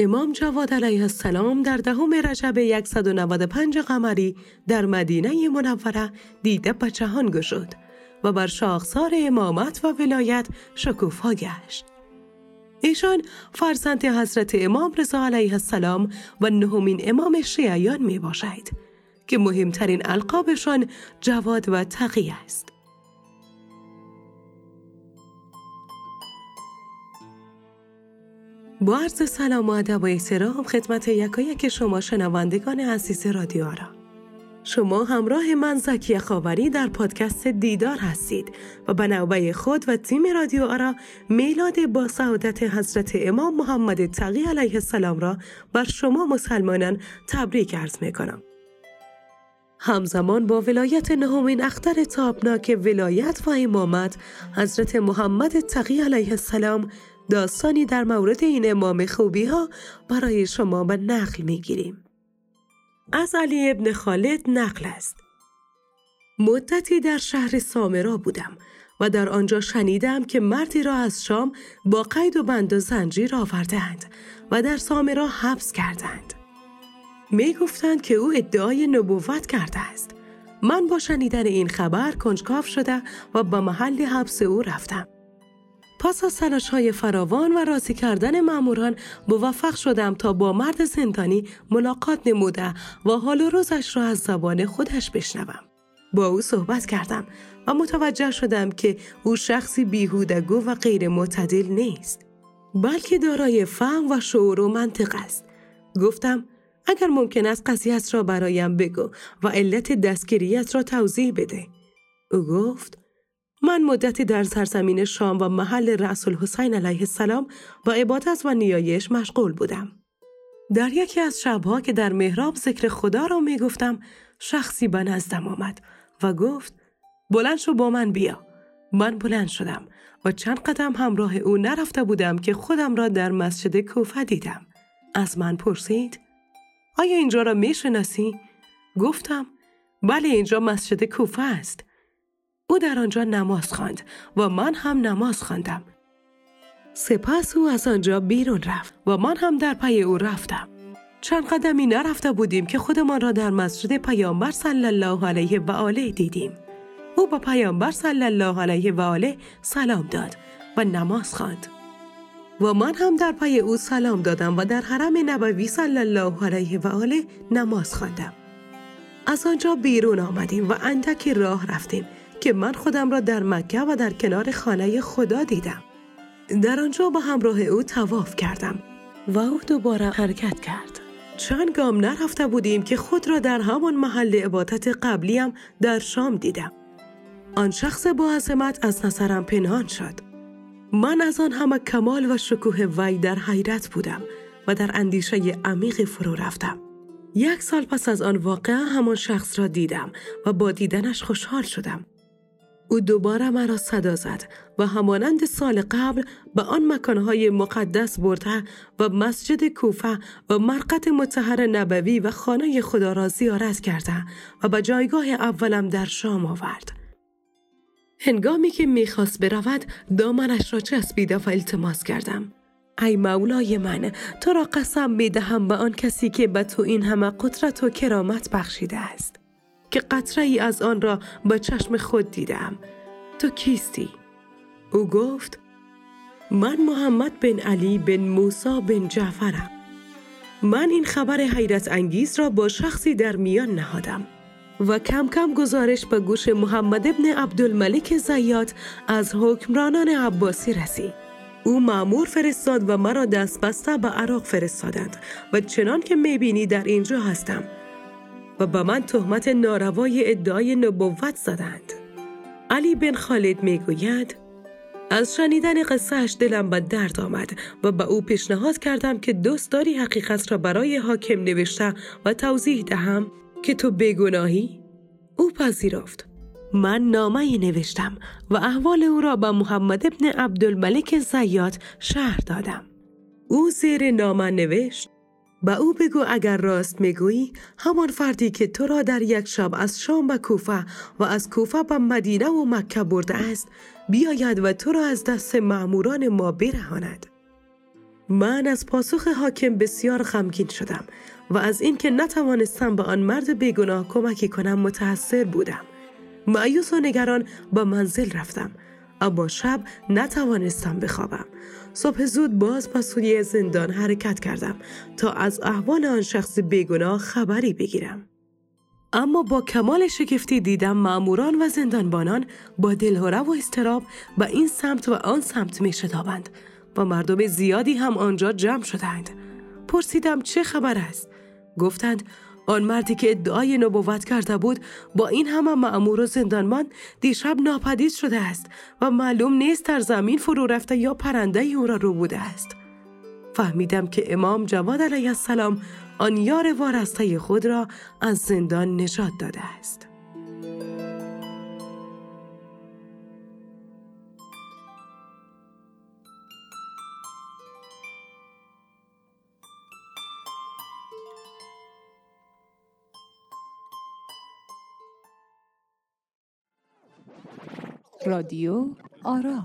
امام جواد علیه السلام در دهم رجب 195 قمری در مدینه منوره دیده به جهان گشود و بر شاخسار امامت و ولایت شکوفا گشت. ایشان فرزند حضرت امام رضا علیه السلام و نهمین امام شیعیان می باشد که مهمترین القابشان جواد و تقی است. با عرض سلام و ادب و احترام خدمت یکایک شما شنوندگان عزیز رادیو آرا شما همراه من زکی خاوری در پادکست دیدار هستید و به نوبه خود و تیم رادیو آرا میلاد با سعادت حضرت امام محمد تقی علیه السلام را بر شما مسلمانان تبریک عرض می کنم. همزمان با ولایت نهمین اختر تابناک ولایت و امامت حضرت محمد تقی علیه السلام داستانی در مورد این امام خوبی ها برای شما به نقل می گیریم. از علی ابن خالد نقل است. مدتی در شهر سامرا بودم و در آنجا شنیدم که مردی را از شام با قید و بند و زنجیر آوردند و در سامرا حبس کردند. می گفتند که او ادعای نبوت کرده است. من با شنیدن این خبر کنجکاف شده و به محل حبس او رفتم. پس از سلاش های فراوان و راضی کردن ماموران موفق شدم تا با مرد زندانی ملاقات نموده و حال و روزش را از زبان خودش بشنوم. با او صحبت کردم و متوجه شدم که او شخصی بیهودگو و غیر معتدل نیست. بلکه دارای فهم و شعور و منطق است. گفتم اگر ممکن است قضیت را برایم بگو و علت دستگیریت را توضیح بده. او گفت من مدتی در سرزمین شام و محل رسول حسین علیه السلام با عبادت و نیایش مشغول بودم. در یکی از شبها که در محراب ذکر خدا را می گفتم شخصی به نزدم آمد و گفت بلند شو با من بیا. من بلند شدم و چند قدم همراه او نرفته بودم که خودم را در مسجد کوفه دیدم. از من پرسید آیا اینجا را می شناسی؟ گفتم بله اینجا مسجد کوفه است. او در آنجا نماز خواند و من هم نماز خواندم. سپس او از آنجا بیرون رفت و من هم در پی او رفتم. چند قدمی نرفته بودیم که خودمان را در مسجد پیامبر صلی الله علیه و آله دیدیم. او با پیامبر صلی الله علیه و آله سلام داد و نماز خواند. و من هم در پی او سلام دادم و در حرم نبوی صلی الله علیه و آله نماز خواندم. از آنجا بیرون آمدیم و اندکی راه رفتیم که من خودم را در مکه و در کنار خانه خدا دیدم. در آنجا با همراه او تواف کردم و او دوباره حرکت کرد. چند گام نرفته بودیم که خود را در همان محل عبادت قبلیم در شام دیدم. آن شخص با عظمت از نظرم پنهان شد. من از آن همه کمال و شکوه وی در حیرت بودم و در اندیشه عمیق فرو رفتم. یک سال پس از آن واقعه همان شخص را دیدم و با دیدنش خوشحال شدم. او دوباره مرا صدا زد و همانند سال قبل به آن مکانهای مقدس برده و مسجد کوفه و مرقت متحر نبوی و خانه خدا را زیارت کرده و به جایگاه اولم در شام آورد. هنگامی که می‌خواست برود دامنش را چسبیده و التماس کردم. ای مولای من تو را قسم می‌دهم به آن کسی که به تو این همه قدرت و کرامت بخشیده است. که قطره ای از آن را با چشم خود دیدم تو کیستی؟ او گفت من محمد بن علی بن موسا بن جعفرم من این خبر حیرت انگیز را با شخصی در میان نهادم و کم کم گزارش به گوش محمد ابن عبدالملک زیاد از حکمرانان عباسی رسید. او معمور فرستاد و مرا دست بسته به عراق فرستادند و چنان که می‌بینی در اینجا هستم و به من تهمت ناروای ادعای نبوت زدند. علی بن خالد می‌گوید از شنیدن قصهش دلم به درد آمد و به او پیشنهاد کردم که دوست داری حقیقت را برای حاکم نوشته و توضیح دهم که تو بگناهی؟ او پذیرفت. من نامه نوشتم و احوال او را به محمد ابن عبدالملک زیاد شهر دادم. او زیر نامه نوشت به او بگو اگر راست می‌گویی همان فردی که تو را در یک شب از شام به کوفه و از کوفه به مدینه و مکه برده است بیاید و تو را از دست معموران ما برهاند من از پاسخ حاکم بسیار غمگین شدم و از اینکه نتوانستم به آن مرد بیگناه کمکی کنم متأثر بودم. معیوس و نگران با منزل رفتم اما شب نتوانستم بخوابم. صبح زود باز با زندان حرکت کردم تا از احوال آن شخص بیگناه خبری بگیرم. اما با کمال شگفتی دیدم معموران و زندانبانان با دلهوره و استراب به این سمت و آن سمت می شتابند و مردم زیادی هم آنجا جمع شدند. پرسیدم چه خبر است؟ گفتند آن مردی که ادعای نبوت کرده بود با این همه معمور و زندانمان دیشب ناپدید شده است و معلوم نیست در زمین فرو رفته یا پرنده او را رو بوده است. فهمیدم که امام جواد علیه السلام آن یار وارسته خود را از زندان نجات داده است. رادیو آرا.